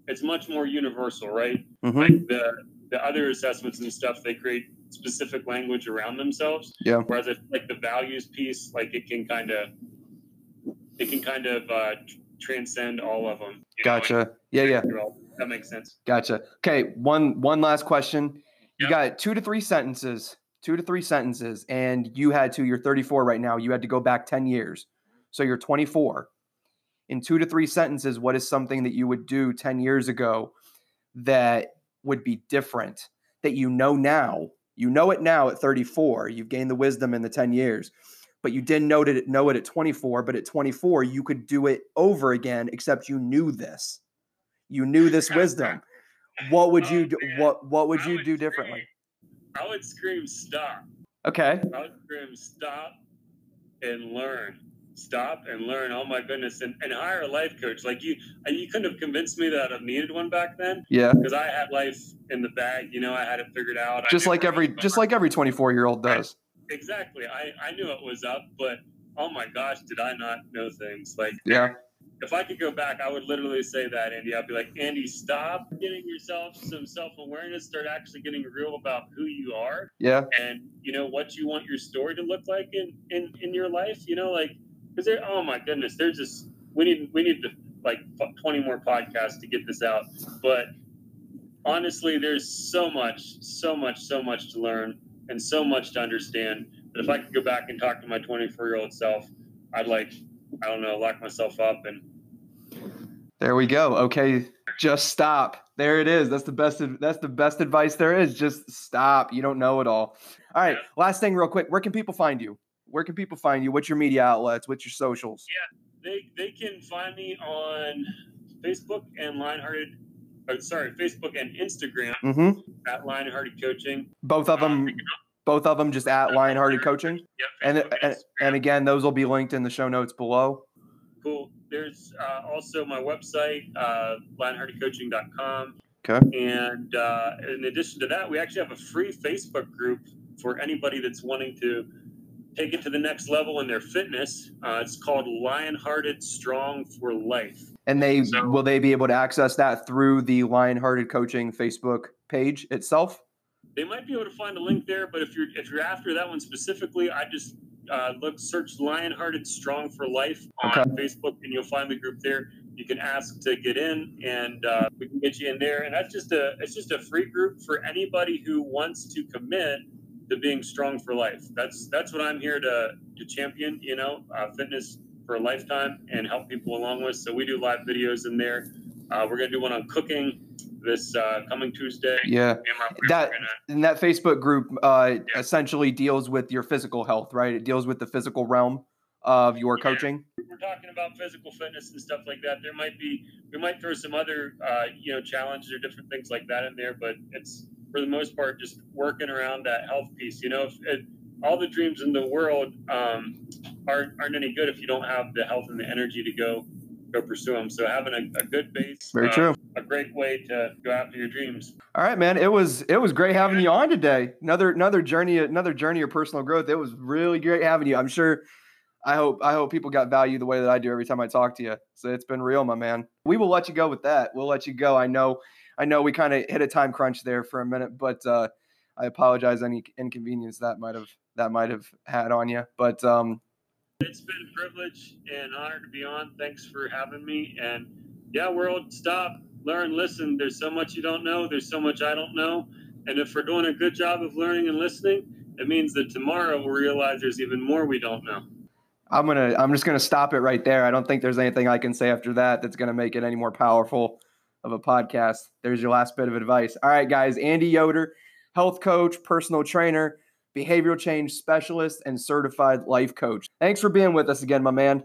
Speaker 2: it's much more universal, right? Mm-hmm. Like the the other assessments and stuff, they create specific language around themselves.
Speaker 1: Yeah.
Speaker 2: Whereas I like the values piece, like it can kind of it can kind of uh, transcend all of them.
Speaker 1: Gotcha. Know, yeah, yeah.
Speaker 2: That makes sense.
Speaker 1: Gotcha. Okay, one one last question. You got two to three sentences, two to three sentences, and you had to. You're 34 right now. You had to go back 10 years, so you're 24. In two to three sentences, what is something that you would do 10 years ago that would be different that you know now You know it now at 34. You've gained the wisdom in the 10 years, but you didn't know it, know it at 24. But at 24, you could do it over again, except you knew this. You knew this wisdom. What would you
Speaker 2: Oh,
Speaker 1: do?
Speaker 2: man.
Speaker 1: What What would
Speaker 2: I
Speaker 1: you
Speaker 2: would
Speaker 1: do differently?
Speaker 2: I would scream stop.
Speaker 1: Okay.
Speaker 2: I would scream stop and learn. Stop and learn. Oh my goodness, and, and hire a life coach. Like you, you couldn't have convinced me that I needed one back then
Speaker 1: Yeah.
Speaker 2: because I had life in the bag. You know, I had it figured out.
Speaker 1: Just like every just like every 24 year old does.
Speaker 2: exactly. I I knew it was up, but oh my gosh, did I not know things? Like
Speaker 1: Yeah.
Speaker 2: If I could go back, I would literally say that, Andy. I'd be like, Andy, stop getting yourself some self awareness. Start actually getting real about who you are
Speaker 1: Yeah.
Speaker 2: and you know what you want your story to look like in in in your life. You know, like because there. Oh my goodness, there's just we need we need to like 20 more podcasts to get this out, but honestly, there's so much, so much, so much to learn and so much to understand. That if I could go back and talk to my 24 year old self, I'd like I don't know, lock myself up and
Speaker 1: There we go. Okay, just stop. There it is. That's the best. That's the best advice there is. Just stop. You don't know it all. All right.
Speaker 2: Yeah.
Speaker 1: Last thing, real quick. Where can people find you? Where can people find you? What's your media outlets? What's your socials?
Speaker 2: Yeah, they they can find me on Facebook and Lionhearted. Oh, sorry, Facebook and Instagram
Speaker 1: Mm-hmm.
Speaker 2: at Lionhearted Coaching.
Speaker 1: Both of
Speaker 2: Uh,
Speaker 1: them. Both of them just at Lionhearted Coaching.
Speaker 2: Yep,
Speaker 1: And, and and again, those will be linked in the show notes below.
Speaker 2: cool. There's uh, also my website, uh, lionheartedcoaching.com.
Speaker 1: Okay.
Speaker 2: And uh, in addition to that, we actually have a free Facebook group for anybody that's wanting to take it to the next level in their fitness. Uh, it's called Lionhearted Strong for Life.
Speaker 1: And they
Speaker 2: So-
Speaker 1: will they be able to access that through the Lionhearted Coaching Facebook page itself?
Speaker 2: They might be able to find a link there, but if you're if you're after that one specifically, I just uh, look search Lionhearted Strong for Life on
Speaker 1: Okay.
Speaker 2: Facebook, and you'll find the group there. You can ask to get in, and uh, we can get you in there. And that's just a it's just a free group for anybody who wants to commit to being strong for life. That's that's what I'm here to to champion. You know, uh, fitness for a lifetime and help people along with. So we do live videos in there. Uh, we're gonna do one on cooking this uh, coming Tuesday.
Speaker 1: Yeah.
Speaker 2: Me and my wife are
Speaker 1: That-
Speaker 2: gonna-
Speaker 1: And that Facebook group uh, essentially deals with your physical health, right? It deals with the physical realm of your
Speaker 2: Yeah.
Speaker 1: coaching.
Speaker 2: we're talking about physical fitness and stuff like that. There might be we might throw some other uh, you know challenges or different things like that in there, but it's for the most part just working around that health piece. You know, if it, all the dreams in the world um, aren't aren't any good if you don't have the health and the energy to go go pursue them. So having a, a good base,
Speaker 1: Very
Speaker 2: uh,
Speaker 1: true.
Speaker 2: a great way to go after your dreams.
Speaker 1: All right, man. It was it was great having you on today. Another another journey another journey of personal growth. It was really great having you. I'm sure. I hope I hope people got value the way that I do every time I talk to you. So it's been real, my man. We will let you go with that. We'll let you go. I know I know we kind of hit a time crunch there for a minute, but uh, I apologize any inconvenience that might have that might have had on you. But um,
Speaker 2: It's been a privilege and honor to be on. Thanks for having me. And yeah, world, stop, learn, listen. There's so much you don't know. There's so much I don't know. And if we're doing a good job of learning and listening, it means that tomorrow we'll realize there's even more we don't know.
Speaker 1: I'm gonna I'm just gonna stop it right there. I don't think there's anything I can say after that that's gonna make it any more powerful of a podcast. There's your last bit of advice. All right, guys. Andy Yoder, health coach, personal trainer, behavioral change specialist, and certified life coach. Thanks for being with us again, my man.